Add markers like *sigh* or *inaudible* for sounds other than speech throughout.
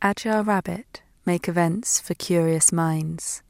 Agile Rabbit make events for curious minds.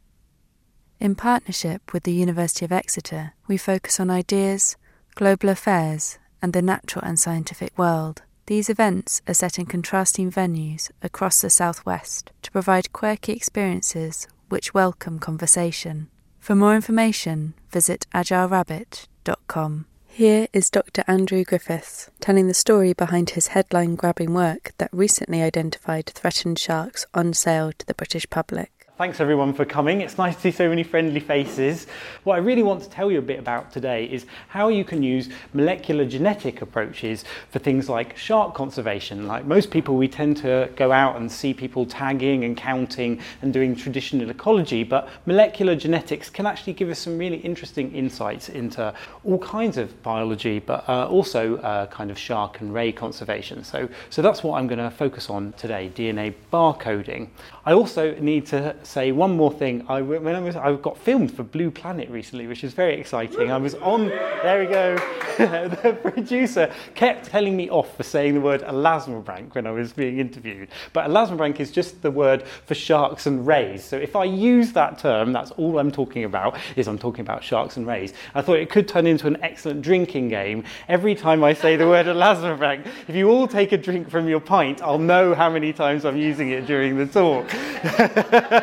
In partnership with the University of Exeter, we focus on ideas, global affairs, and the natural and scientific world. These events are set in contrasting venues across the southwest to provide quirky experiences which welcome conversation. For more information, visit agilerabbit.com. Here is Dr. Andrew Griffiths telling the story behind his headline grabbing work that recently identified threatened sharks on sale to the British public. Thanks everyone for coming. It's nice to see so many friendly faces. What I really want to tell you a bit about today is how you can use molecular genetic approaches for things like shark conservation. Like most people, we tend to go out and see people tagging and counting and doing traditional ecology, but molecular genetics can actually give us some really interesting insights into all kinds of biology, but uh, also uh, kind of shark and ray conservation. So, so that's what I'm going to focus on today, DNA barcoding. I also need to say one more thing. I, when I was, I got filmed for Blue Planet recently, which is very exciting. I was on, there we go. *laughs* the producer kept telling me off for saying the word elasmobranch when I was being interviewed. But elasmobranch is just the word for sharks and rays. So if I use that term, that's all I'm talking about, is I'm talking about sharks and rays. I thought it could turn into an excellent drinking game. Every time I say the word *laughs* elasmobranch, if you all take a drink from your pint, I'll know how many times I'm using it during the talk.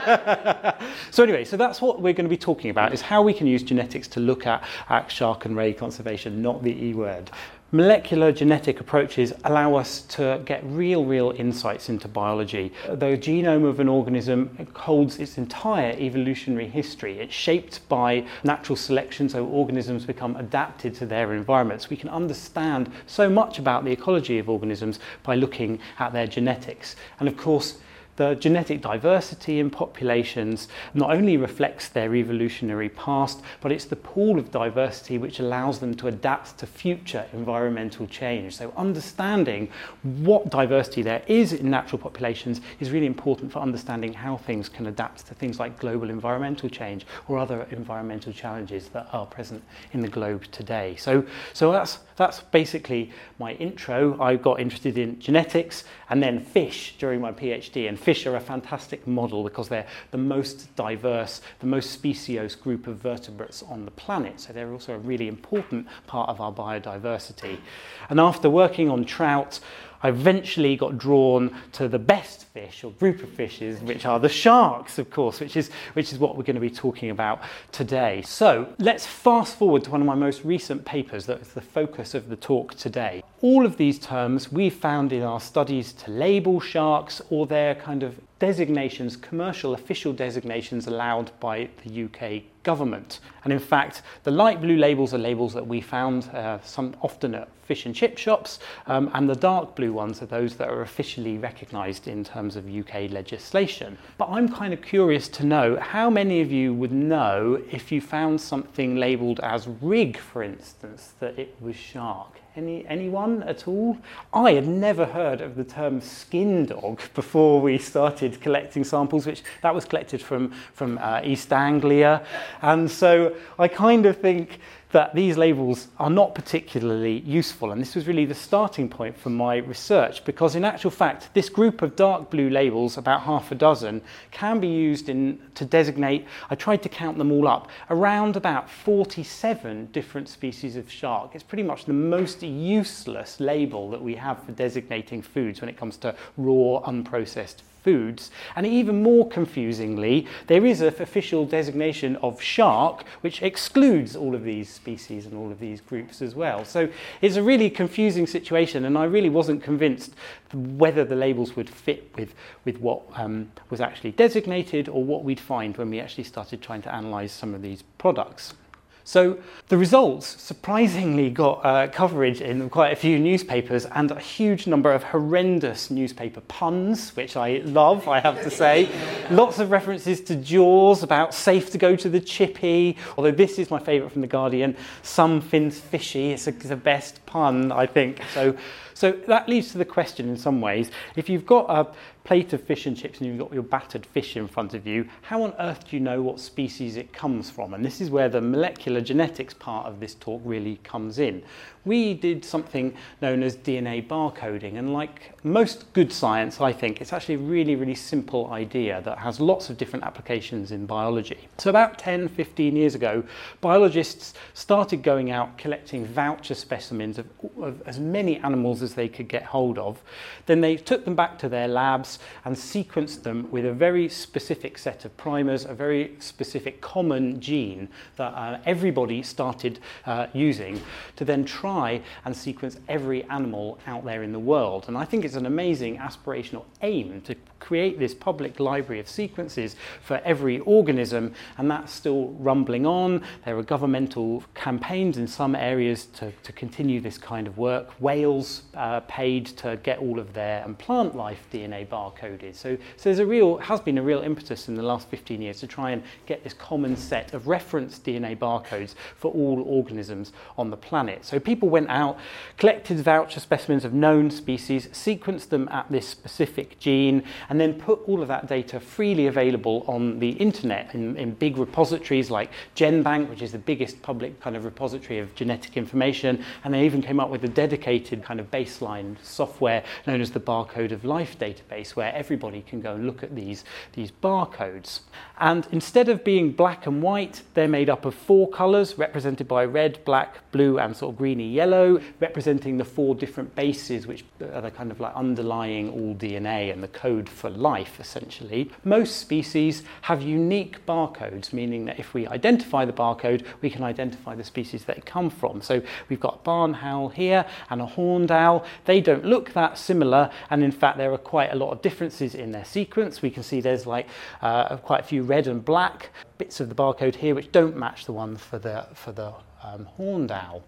*laughs* so anyway, so that's what we're going to be talking about, is how we can use genetics to look at, at shark and ray conservation, not the E word. Molecular genetic approaches allow us to get real, real insights into biology. The genome of an organism holds its entire evolutionary history. It's shaped by natural selection, so organisms become adapted to their environments. We can understand so much about the ecology of organisms by looking at their genetics. And of course, the genetic diversity in populations not only reflects their evolutionary past, but it's the pool of diversity which allows them to adapt to future environmental change. So understanding what diversity there is in natural populations is really important for understanding how things can adapt to things like global environmental change or other environmental challenges that are present in the globe today. So, so that's, that's basically my intro. I got interested in genetics and then fish during my PhD. And fish are a fantastic model because they're the most diverse, the most speciose group of vertebrates on the planet. So they're also a really important part of our biodiversity. And after working on trout, I eventually got drawn to the best fish or group of fishes, which are the sharks, of course, which is, which is what we're going to be talking about today. So let's fast forward to one of my most recent papers that is the focus of the talk today. All of these terms we found in our studies to label sharks or their kind of designations, commercial official designations allowed by the UK government. And in fact, the light blue labels are labels that we found uh, some often at fish and chip shops, um, and the dark blue ones are those that are officially recognised in terms of UK legislation. But I'm kind of curious to know how many of you would know if you found something labelled as rig, for instance, that it was shark. Any, anyone at all? I had never heard of the term skin dog before we started collecting samples, which that was collected from, from uh, East Anglia. And so I kind of think that these labels are not particularly useful. And this was really the starting point for my research because, in actual fact, this group of dark blue labels, about half a dozen, can be used in, to designate, I tried to count them all up, around about 47 different species of shark. It's pretty much the most useless label that we have for designating foods when it comes to raw, unprocessed foods. And even more confusingly, there is an official designation of shark which excludes all of these species and all of these groups as well. So it's a really confusing situation, and I really wasn't convinced whether the labels would fit with, with what um, was actually designated or what we'd find when we actually started trying to analyse some of these products. So the results surprisingly got uh, coverage in quite a few newspapers and a huge number of horrendous newspaper puns, which I love, I have to say. Lots of references to Jaws about safe to go to the chippy, although this is my favourite from The Guardian, some fins fishy, it's, a, it's the best I think. So, so that leads to the question in some ways, if you've got a plate of fish and chips and you've got your battered fish in front of you, how on earth do you know what species it comes from? And this is where the molecular genetics part of this talk really comes in. We did something known as DNA barcoding. And like most good science, I think, it's actually a really, really simple idea that has lots of different applications in biology. So about 10, 15 years ago, biologists started going out collecting voucher specimens of, of as many animals as they could get hold of. Then they took them back to their labs and sequenced them with a very specific set of primers, a very specific common gene that uh, everybody started uh, using to then try and sequence every animal out there in the world. And I think it's an amazing aspirational aim to create this public library of sequences for every organism, and that's still rumbling on. There are governmental campaigns in some areas to, to continue this kind of work. Wales uh, paid to get all of their and plant life DNA barcoded. So, so there's a real, has been a real impetus in the last 15 years to try and get this common set of reference DNA barcodes for all organisms on the planet. So people went out, collected voucher specimens of known species, sequenced them at this specific gene, and then put all of that data freely available on the internet in, in big repositories like GenBank, which is the biggest public kind of repository of genetic information. And they even came up with a dedicated kind of baseline software known as the Barcode of Life database, where everybody can go and look at these, these barcodes. And instead of being black and white, they're made up of four colors represented by red, black, blue, and sort of greeny yellow, representing the four different bases, which are the kind of like underlying all DNA and the code for life, essentially. Most species have unique barcodes, meaning that if we identify the barcode, we can identify the species they come from. So we've got barn owl here and a horned owl. They don't look that similar, and in fact, there are quite a lot of differences in their sequence. We can see there's like uh, quite a few red and black bits of the barcode here which don't match the one for the, for the um, horned owl.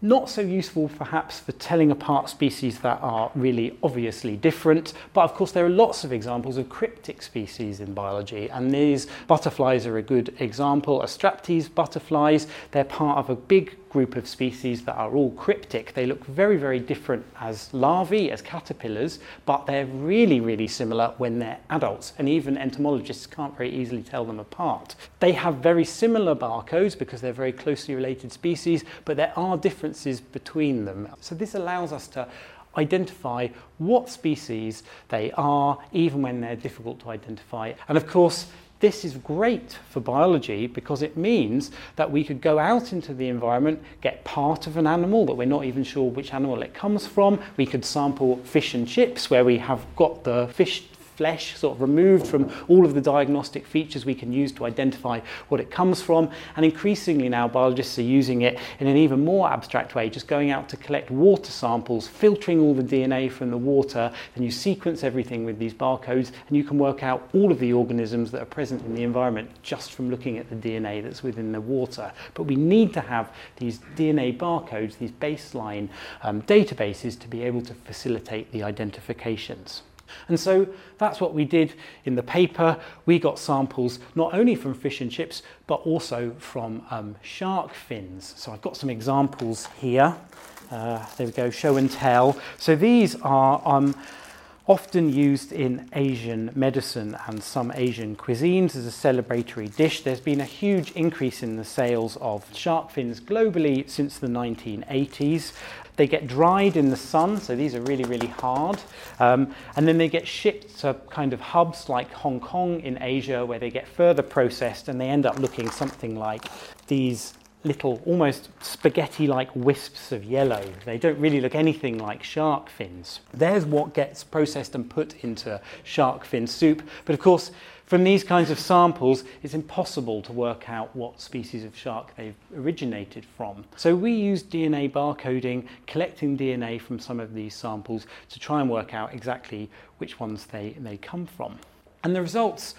Not so useful perhaps for telling apart species that are really obviously different, but of course there are lots of examples of cryptic species in biology, and these butterflies are a good example. Astraptes butterflies, they're part of a big group of species that are all cryptic. They look very, very different as larvae, as caterpillars, but they're really, really similar when they're adults, and even entomologists can't very easily tell them apart. They have very similar barcodes because they're very closely related species, but there are differences between them. So this allows us to identify what species they are, even when they're difficult to identify. And of course, this is great for biology because it means that we could go out into the environment, get part of an animal that we're not even sure which animal it comes from. We could sample fish and chips where we have got the fish flesh, sort of removed from all of the diagnostic features we can use to identify what it comes from. And increasingly now, biologists are using it in an even more abstract way, just going out to collect water samples, filtering all the DNA from the water, and you sequence everything with these barcodes, and you can work out all of the organisms that are present in the environment just from looking at the DNA that's within the water. But we need to have these DNA barcodes, these baseline um, databases, to be able to facilitate the identifications. And so that's what we did in the paper. We got samples not only from fish and chips, but also from um, shark fins. So I've got some examples here. Uh, there we go, show and tell. So these are um, often used in Asian medicine and some Asian cuisines as a celebratory dish. There's been a huge increase in the sales of shark fins globally since the 1980s. They get dried in the sun, so these are really, really hard. Um, and then they get shipped to kind of hubs like Hong Kong in Asia, where they get further processed and they end up looking something like these little, almost spaghetti like wisps of yellow. They don't really look anything like shark fins. There's what gets processed and put into shark fin soup. But of course, from these kinds of samples, it's impossible to work out what species of shark they've originated from. So we use DNA barcoding, collecting DNA from some of these samples to try and work out exactly which ones they, they come from. And the results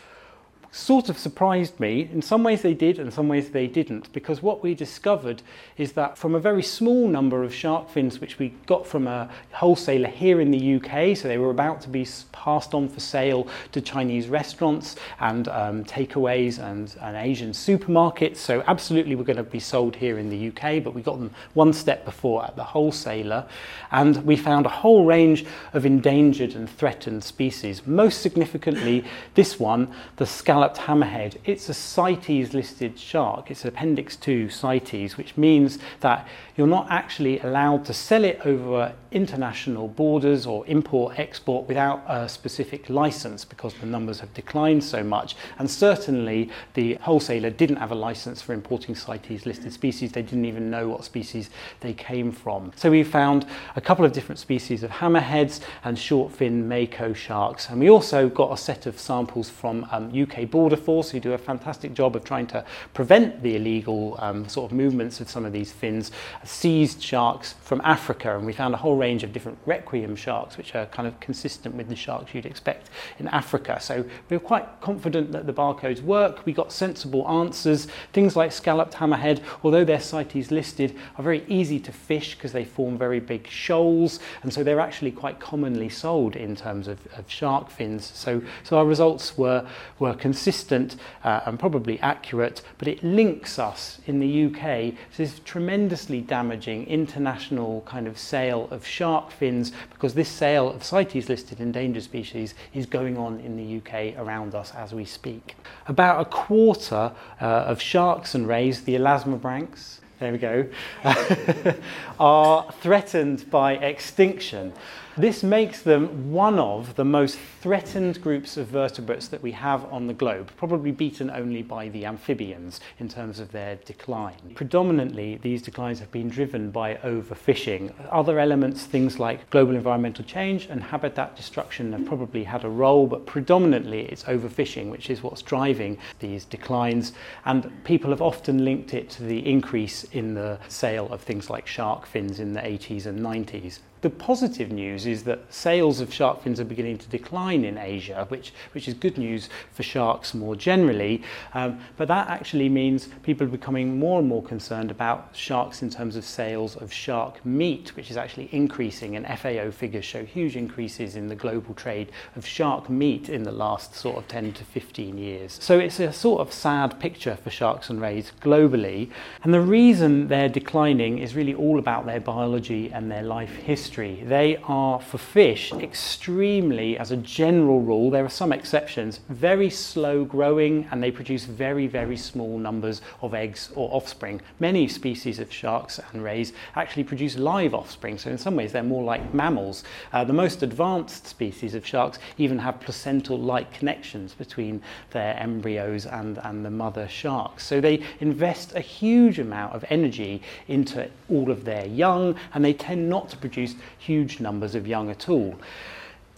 sort of surprised me. In some ways they did, and in some ways they didn't, because what we discovered is that from a very small number of shark fins which we got from a wholesaler here in the UK, so they were about to be passed on for sale to Chinese restaurants and um, takeaways and, and Asian supermarkets, so absolutely we're going to be sold here in the UK, but we got them one step before at the wholesaler, and we found a whole range of endangered and threatened species. Most significantly, this one, the scallop scalloped hammerhead, it's a CITES listed shark. It's Appendix 2 CITES, which means that you're not actually allowed to sell it over international borders or import export without a specific license because the numbers have declined so much. And certainly the wholesaler didn't have a license for importing CITES listed species. They didn't even know what species they came from. So we found a couple of different species of hammerheads and short fin mako sharks. And we also got a set of samples from um, UK Border Force who do a fantastic job of trying to prevent the illegal um, sort of movements of some of these fins seized sharks from Africa, and we found a whole range of different requiem sharks, which are kind of consistent with the sharks you'd expect in Africa. So we were quite confident that the barcodes work. We got sensible answers. Things like scalloped hammerhead, although they're CITES listed, are very easy to fish because they form very big shoals, and so they're actually quite commonly sold in terms of, of shark fins. So, so our results were, were consistent uh, and probably accurate, but it links us in the UK to this tremendously damaging international kind of sale of shark fins because this sale of CITES listed endangered species is going on in the UK around us as we speak. About a quarter uh, of sharks and rays, the elasmobranchs, there we go, *laughs* are threatened by extinction. This makes them one of the most threatened groups of vertebrates that we have on the globe, probably beaten only by the amphibians in terms of their decline. Predominantly, these declines have been driven by overfishing. Other elements, things like global environmental change and habitat destruction, have probably had a role, but predominantly it's overfishing, which is what's driving these declines. And people have often linked it to the increase in the sale of things like shark fins in the 80s and 90s. The positive news is that sales of shark fins are beginning to decline in Asia, which, which is good news for sharks more generally. Um, but that actually means people are becoming more and more concerned about sharks in terms of sales of shark meat, which is actually increasing. And FAO figures show huge increases in the global trade of shark meat in the last sort of 10 to 15 years. So it's a sort of sad picture for sharks and rays globally. And the reason they're declining is really all about their biology and their life history history. They are, for fish, extremely, as a general rule, there are some exceptions, very slow growing and they produce very, very small numbers of eggs or offspring. Many species of sharks and rays actually produce live offspring, so in some ways they're more like mammals. Uh, the most advanced species of sharks even have placental-like connections between their embryos and, and the mother sharks. So they invest a huge amount of energy into all of their young and they tend not to produce huge numbers of young at all.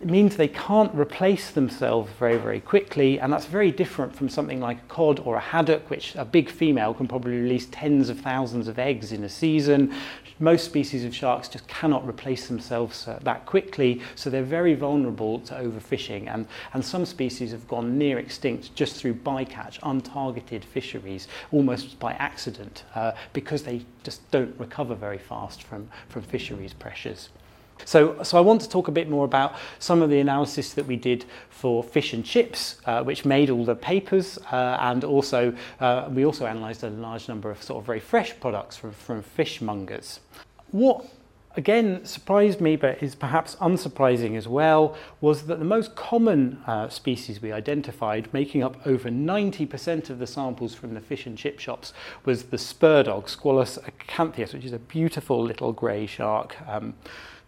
It means they can't replace themselves very, very quickly, and that's very different from something like a cod or a haddock, which a big female can probably release tens of thousands of eggs in a season. Most species of sharks just cannot replace themselves uh, that quickly, so they're very vulnerable to overfishing, and, and some species have gone near extinct just through bycatch, untargeted fisheries, almost by accident, uh, because they just don't recover very fast from, from fisheries pressures. So, so I want to talk a bit more about some of the analysis that we did for fish and chips, uh, which made all the papers, uh, and also uh, we also analysed a large number of sort of very fresh products from, from fishmongers. What again surprised me, but is perhaps unsurprising as well, was that the most common uh, species we identified, making up over 90% of the samples from the fish and chip shops, was the spur dog, Squalus acanthias, which is a beautiful little grey shark. Um,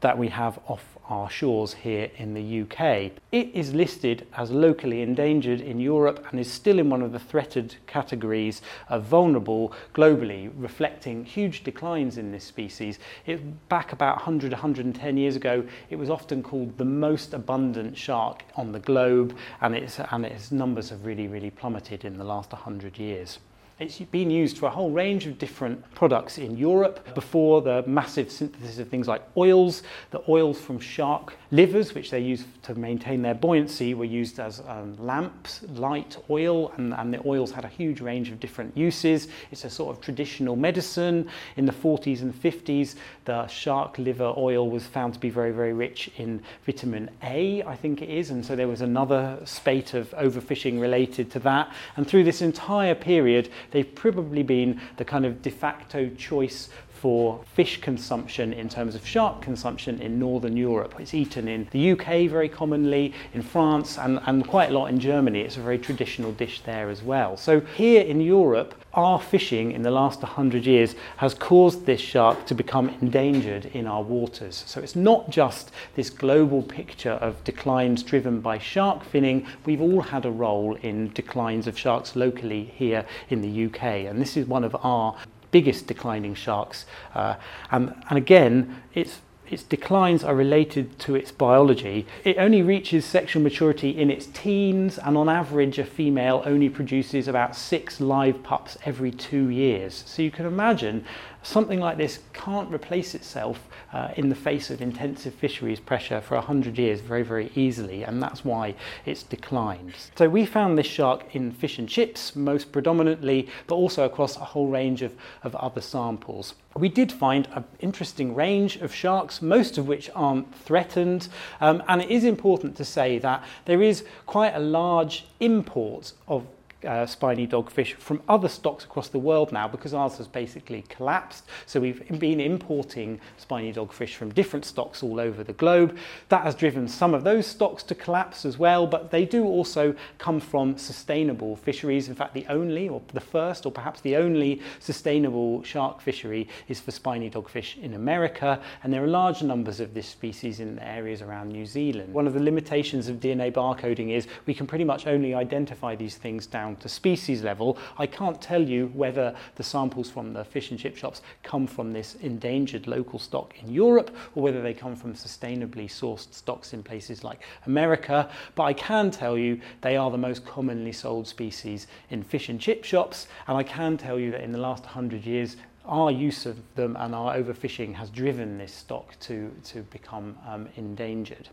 that we have off our shores here in the UK. It is listed as locally endangered in Europe and is still in one of the threatened categories of vulnerable globally, reflecting huge declines in this species. It, back about 100, 110 years ago, it was often called the most abundant shark on the globe and its, and its numbers have really, really plummeted in the last 100 years. It's been used for a whole range of different products in Europe before the massive synthesis of things like oils. The oils from shark livers, which they use to maintain their buoyancy, were used as um, lamps, light oil, and, and the oils had a huge range of different uses. It's a sort of traditional medicine. In the 40s and 50s, the shark liver oil was found to be very, very rich in vitamin A, I think it is, and so there was another spate of overfishing related to that. And through this entire period, they've probably been the kind of de facto choice for fish consumption in terms of shark consumption in Northern Europe. It's eaten in the UK very commonly, in France, and, and quite a lot in Germany. It's a very traditional dish there as well. So here in Europe, our fishing in the last 100 years has caused this shark to become endangered in our waters. So it's not just this global picture of declines driven by shark finning. We've all had a role in declines of sharks locally here in the UK, and this is one of our biggest declining sharks. Uh, and, and again, its, its declines are related to its biology. It only reaches sexual maturity in its teens, and on average, a female only produces about six live pups every two years. So you can imagine something like this can't replace itself uh, in the face of intensive fisheries pressure for 100 years very, very easily, and that's why it's declined. So we found this shark in fish and chips most predominantly, but also across a whole range of, of other samples. We did find an interesting range of sharks, most of which aren't threatened, um, and it is important to say that there is quite a large import of uh, spiny dogfish from other stocks across the world now because ours has basically collapsed. So we've been importing spiny dogfish from different stocks all over the globe. That has driven some of those stocks to collapse as well, but they do also come from sustainable fisheries. In fact, the only, or the first, or perhaps the only sustainable shark fishery is for spiny dogfish in America, and there are large numbers of this species in the areas around New Zealand. One of the limitations of DNA barcoding is we can pretty much only identify these things down down to species level, I can't tell you whether the samples from the fish and chip shops come from this endangered local stock in Europe or whether they come from sustainably sourced stocks in places like America, but I can tell you they are the most commonly sold species in fish and chip shops, and I can tell you that in the last 100 years, our use of them and our overfishing has driven this stock to, to become um, endangered.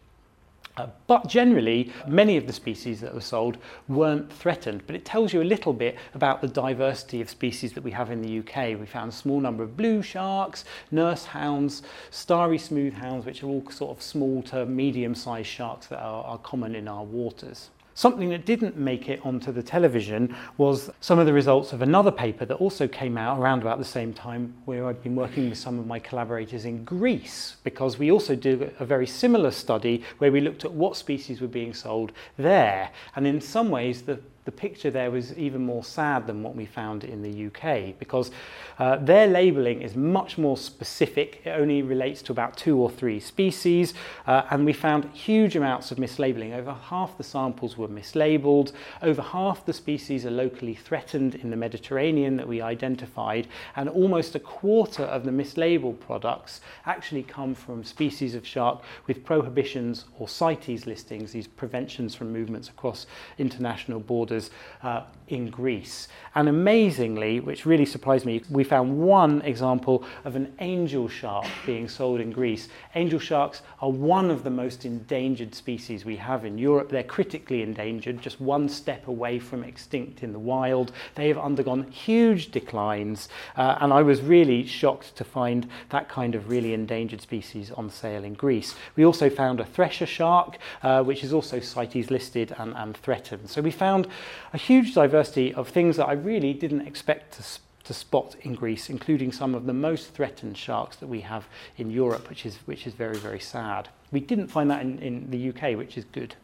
Uh, but generally, many of the species that were sold weren't threatened. But it tells you a little bit about the diversity of species that we have in the UK. We found a small number of blue sharks, nurse hounds, starry smooth hounds, which are all sort of small to medium sized sharks that are, are common in our waters. Something that didn't make it onto the television was some of the results of another paper that also came out around about the same time where I'd been working with some of my collaborators in Greece because we also did a very similar study where we looked at what species were being sold there. And in some ways, the the picture there was even more sad than what we found in the UK because uh, their labelling is much more specific. It only relates to about two or three species, uh, and we found huge amounts of mislabelling. Over half the samples were mislabeled, over half the species are locally threatened in the Mediterranean that we identified, and almost a quarter of the mislabeled products actually come from species of shark with prohibitions or CITES listings, these preventions from movements across international borders uh, in Greece. And amazingly, which really surprised me, we found one example of an angel shark being sold in Greece. Angel sharks are one of the most endangered species we have in Europe. They're critically endangered, just one step away from extinct in the wild. They have undergone huge declines, uh, and I was really shocked to find that kind of really endangered species on sale in Greece. We also found a thresher shark, uh, which is also CITES listed and, and threatened. So we found a huge diversity of things that I really didn't expect to, to spot in Greece, including some of the most threatened sharks that we have in Europe, which is, which is very, very sad. We didn't find that in, in the UK, which is good.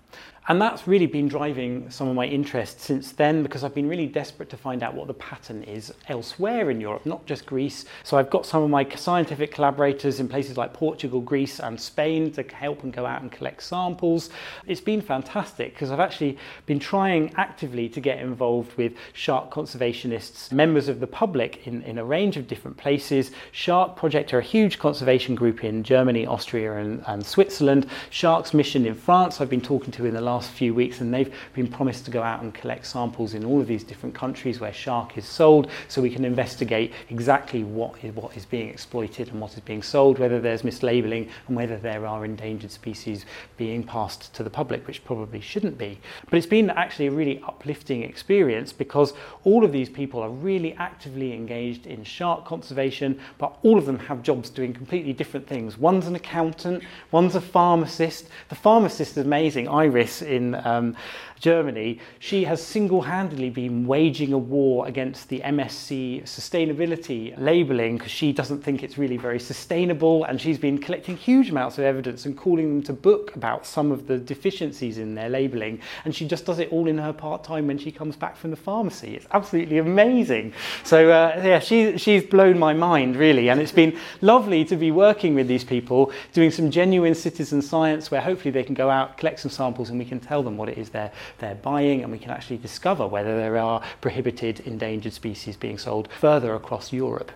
And that's really been driving some of my interest since then because I've been really desperate to find out what the pattern is elsewhere in Europe, not just Greece. So I've got some of my scientific collaborators in places like Portugal, Greece, and Spain to help and go out and collect samples. It's been fantastic because I've actually been trying actively to get involved with shark conservationists, members of the public in, in a range of different places. Shark Project are a huge conservation group in Germany, Austria, and, and Switzerland. Sharks Mission in France, I've been talking to in the last few weeks, and they've been promised to go out and collect samples in all of these different countries where shark is sold so we can investigate exactly what is, what is being exploited and what is being sold, whether there's mislabeling, and whether there are endangered species being passed to the public, which probably shouldn't be. But it's been actually a really uplifting experience because all of these people are really actively engaged in shark conservation, but all of them have jobs doing completely different things. One's an accountant, one's a pharmacist. The pharmacist is amazing, Iris in, um, Germany, she has single handedly been waging a war against the MSC sustainability labelling because she doesn't think it's really very sustainable and she's been collecting huge amounts of evidence and calling them to book about some of the deficiencies in their labelling. And she just does it all in her part time when she comes back from the pharmacy. It's absolutely amazing. So, uh, yeah, she, she's blown my mind really. And it's been lovely to be working with these people, doing some genuine citizen science where hopefully they can go out, collect some samples, and we can tell them what it is they're, they're buying, and we can actually discover whether there are prohibited endangered species being sold further across Europe.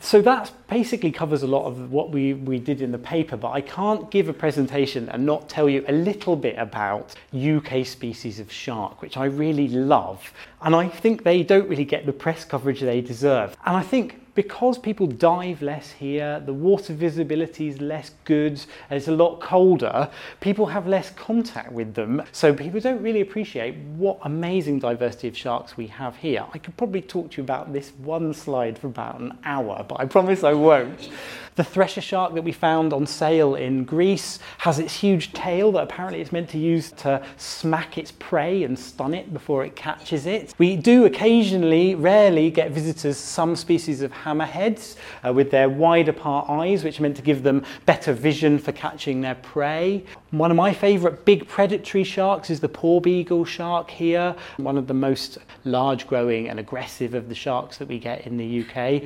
So that basically covers a lot of what we, we did in the paper, but I can't give a presentation and not tell you a little bit about UK species of shark, which I really love. And I think they don't really get the press coverage they deserve. And I think because people dive less here, the water visibility is less good, it's a lot colder, people have less contact with them. So people don't really appreciate what amazing diversity of sharks we have here. I could probably talk to you about this one slide for about an hour, but I promise I won't. The thresher shark that we found on sale in Greece has its huge tail that apparently it's meant to use to smack its prey and stun it before it catches it. We do occasionally, rarely, get visitors some species of hammerheads uh, with their wide apart eyes, which are meant to give them better vision for catching their prey. One of my favourite big predatory sharks is the porbeagle shark here, one of the most large growing and aggressive of the sharks that we get in the UK.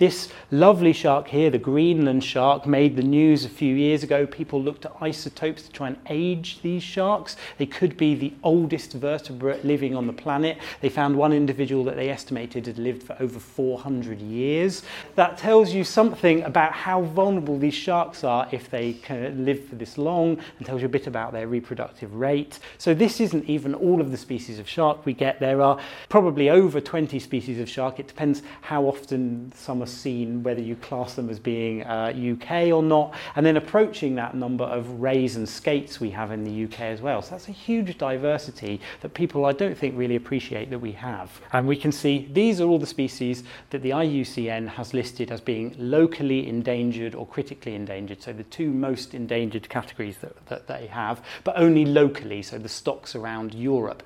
This lovely shark here, the Greenland shark, made the news a few years ago. People looked at isotopes to try and age these sharks. They could be the oldest vertebrate living on the planet. They found one individual that they estimated had lived for over 400 years. That tells you something about how vulnerable these sharks are if they can live for this long and tells you a bit about their reproductive rate. So this isn't even all of the species of shark we get. There are probably over 20 species of shark. It depends how often some are seen, whether you class them as being uh, UK or not, and then approaching that number of rays and skates we have in the UK as well. So that's a huge diversity that people I don't think really appreciate that we have. And we can see these are all the species that the IUCN has listed as being locally endangered or critically endangered. So the two most endangered categories that, that they have, but only locally, so the stocks around Europe.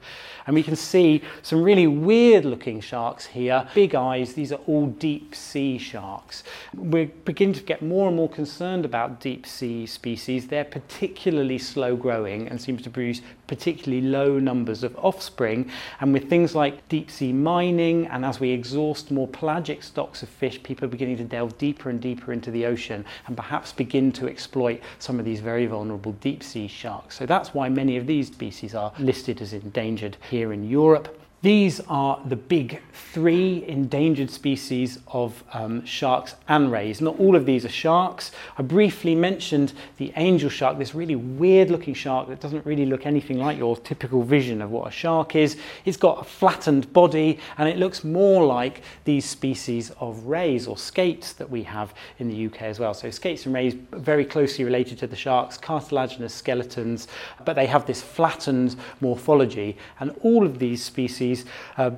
And we can see some really weird looking sharks here, big eyes, these are all deep sea sharks. We're beginning to get more and more concerned about deep sea species. They're particularly slow growing and seem to produce particularly low numbers of offspring. And with things like deep sea mining, and as we exhaust more pelagic stocks of fish, people are beginning to delve deeper and deeper into the ocean and perhaps begin to exploit some of these very vulnerable deep sea sharks. So that's why many of these species are listed as endangered here in Europe. These are the big three endangered species of um, sharks and rays. Not all of these are sharks. I briefly mentioned the angel shark, this really weird looking shark that doesn't really look anything like your typical vision of what a shark is. It's got a flattened body and it looks more like these species of rays or skates that we have in the UK as well. So skates and rays are very closely related to the sharks, cartilaginous skeletons, but they have this flattened morphology and all of these species uh,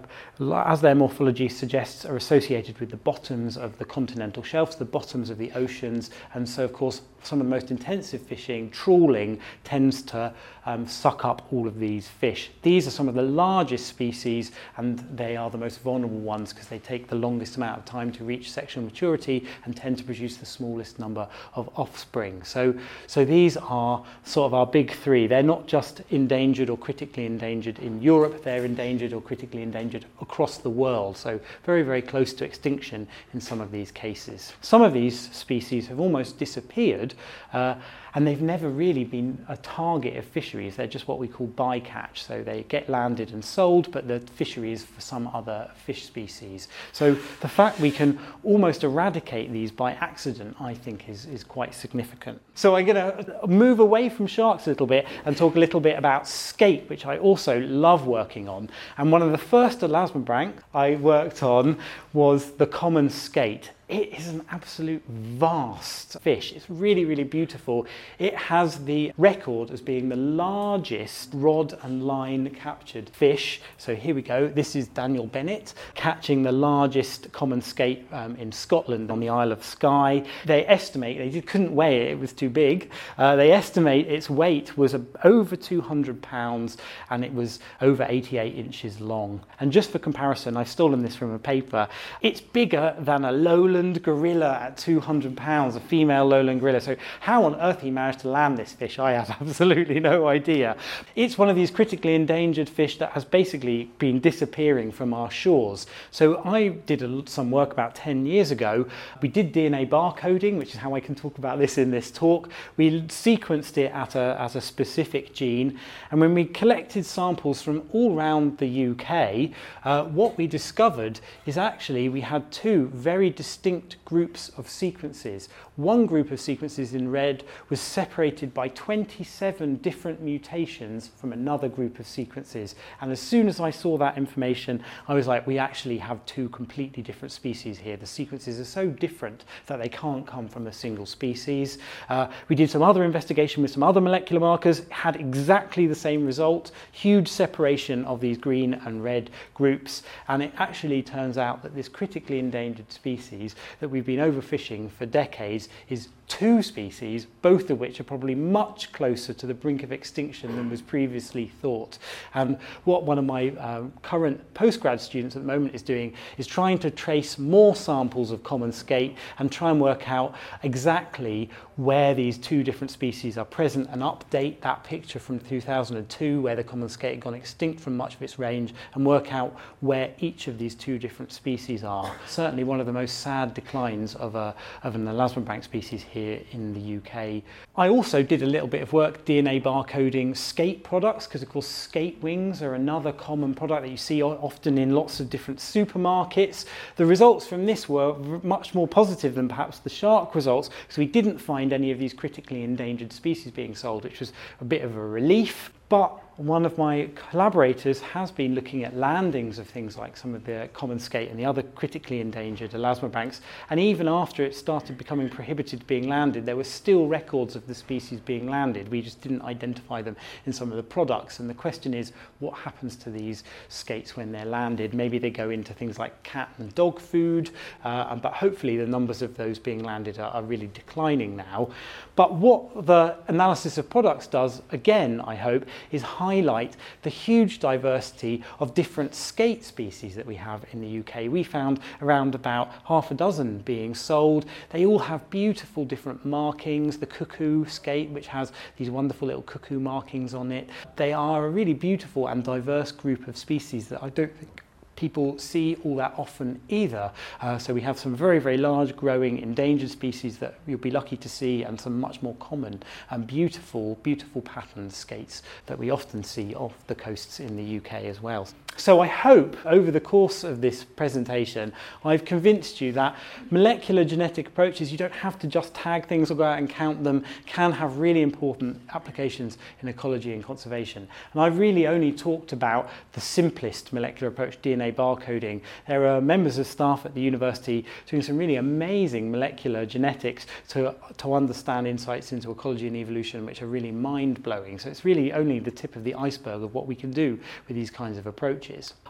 as their morphology suggests, are associated with the bottoms of the continental shelves, the bottoms of the oceans, and so, of course, some of the most intensive fishing, trawling, tends to um, suck up all of these fish. These are some of the largest species, and they are the most vulnerable ones because they take the longest amount of time to reach sexual maturity and tend to produce the smallest number of offspring. So, so these are sort of our big three. They're not just endangered or critically endangered in Europe, they're endangered or critically endangered across the world. So very, very close to extinction in some of these cases. Some of these species have almost disappeared uh, and they've never really been a target of fisheries. They're just what we call bycatch. So they get landed and sold, but the fishery is for some other fish species. So the fact we can almost eradicate these by accident, I think, is, is quite significant. So I'm going to move away from sharks a little bit and talk a little bit about skate, which I also love working on. And one of the first elasmobranch I worked on was the common skate. It is an absolute vast fish. It's really, really beautiful. It has the record as being the largest rod and line captured fish. So here we go. This is Daniel Bennett catching the largest common skate um, in Scotland on the Isle of Skye. They estimate, they couldn't weigh it, it was too big. Uh, they estimate its weight was over 200 pounds and it was over 88 inches long. And just for comparison, I've stolen this from a paper. It's bigger than a lowland lowland gorilla at 200 pounds, a female lowland gorilla. So how on earth he managed to land this fish, I have *laughs* absolutely no idea. It's one of these critically endangered fish that has basically been disappearing from our shores. So I did some work about 10 years ago. We did DNA barcoding, which is how I can talk about this in this talk. We sequenced it at a, at a specific gene. And when we collected samples from all around the UK, uh, what we discovered is actually we had two very distinct distinct groups of sequences. One group of sequences in red was separated by 27 different mutations from another group of sequences. And as soon as I saw that information, I was like, we actually have two completely different species here. The sequences are so different that they can't come from a single species. Uh, we did some other investigation with some other molecular markers, had exactly the same result, huge separation of these green and red groups. And it actually turns out that this critically endangered species that we've been overfishing for decades is two species, both of which are probably much closer to the brink of extinction than was previously thought. And what one of my um, current postgrad students at the moment is doing is trying to trace more samples of common skate and try and work out exactly where these two different species are present and update that picture from 2002 where the common skate had gone extinct from much of its range and work out where each of these two different species are. Certainly one of the most sad declines of, a, of an elasmobranch species here in the UK. I also did a little bit of work DNA barcoding skate products because of course skate wings are another common product that you see often in lots of different supermarkets. The results from this were much more positive than perhaps the shark results because we didn't find any of these critically endangered species being sold, which was a bit of a relief. But one of my collaborators has been looking at landings of things like some of the common skate and the other critically endangered elasmobranchs. And even after it started becoming prohibited being landed, there were still records of the species being landed. We just didn't identify them in some of the products. And the question is, what happens to these skates when they're landed? Maybe they go into things like cat and dog food, uh, but hopefully the numbers of those being landed are, are really declining now. But what the analysis of products does, again, I hope, is highlight the huge diversity of different skate species that we have in the UK. We found around about half a dozen being sold. They all have beautiful different markings. The cuckoo skate, which has these wonderful little cuckoo markings on it. They are a really beautiful and diverse group of species that I don't think people see all that often either. Uh, so we have some very, very large growing endangered species that you'll be lucky to see and some much more common and beautiful, beautiful patterned skates that we often see off the coasts in the UK as well. So I hope over the course of this presentation I've convinced you that molecular genetic approaches, you don't have to just tag things or go out and count them, can have really important applications in ecology and conservation. And I've really only talked about the simplest molecular approach, DNA barcoding. There are members of staff at the university doing some really amazing molecular genetics to, to understand insights into ecology and evolution which are really mind-blowing. So it's really only the tip of the iceberg of what we can do with these kinds of approaches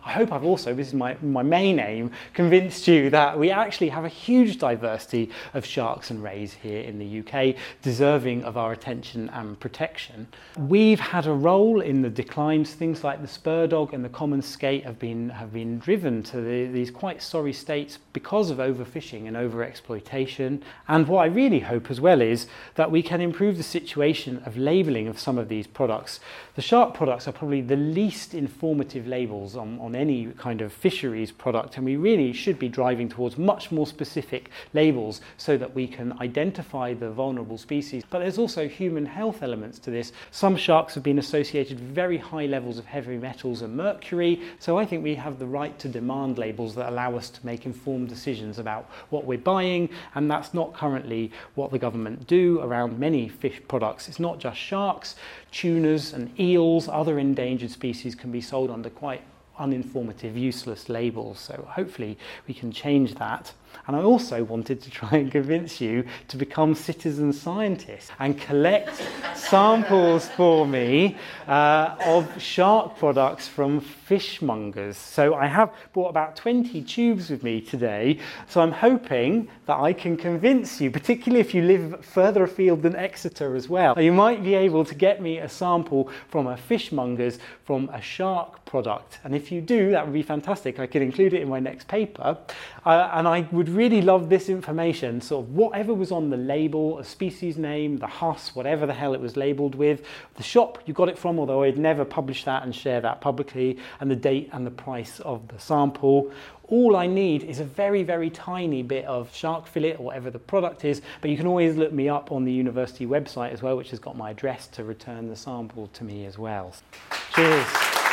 I hope I've also, this is my, my main aim, convinced you that we actually have a huge diversity of sharks and rays here in the UK, deserving of our attention and protection. We've had a role in the declines, things like the spur dog and the common skate have been, have been driven to the, these quite sorry states because of overfishing and overexploitation. And what I really hope as well is that we can improve the situation of labelling of some of these products. The shark products are probably the least informative labels on, on any kind of fisheries product, and we really should be driving towards much more specific labels so that we can identify the vulnerable species. But there's also human health elements to this. Some sharks have been associated with very high levels of heavy metals and mercury, so I think we have the right to demand labels that allow us to make informed decisions about what we're buying, and that's not currently what the government do around many fish products. It's not just sharks, tunas and eels, other endangered species can be sold under quite uninformative, useless labels. So hopefully we can change that. And I also wanted to try and convince you to become citizen scientists and collect *laughs* samples for me uh, of shark products from fishmongers. So I have brought about 20 tubes with me today. So I'm hoping that I can convince you, particularly if you live further afield than Exeter as well, you might be able to get me a sample from a fishmonger's from a shark product. And if you do, that would be fantastic. I could include it in my next paper. Uh, and I would really love this information, sort of whatever was on the label, a species name, the Huss, whatever the hell it was labeled with, the shop you got it from, although I'd never publish that and share that publicly, and the date and the price of the sample. All I need is a very, very tiny bit of shark fillet or whatever the product is, but you can always look me up on the university website as well, which has got my address to return the sample to me as well. Cheers.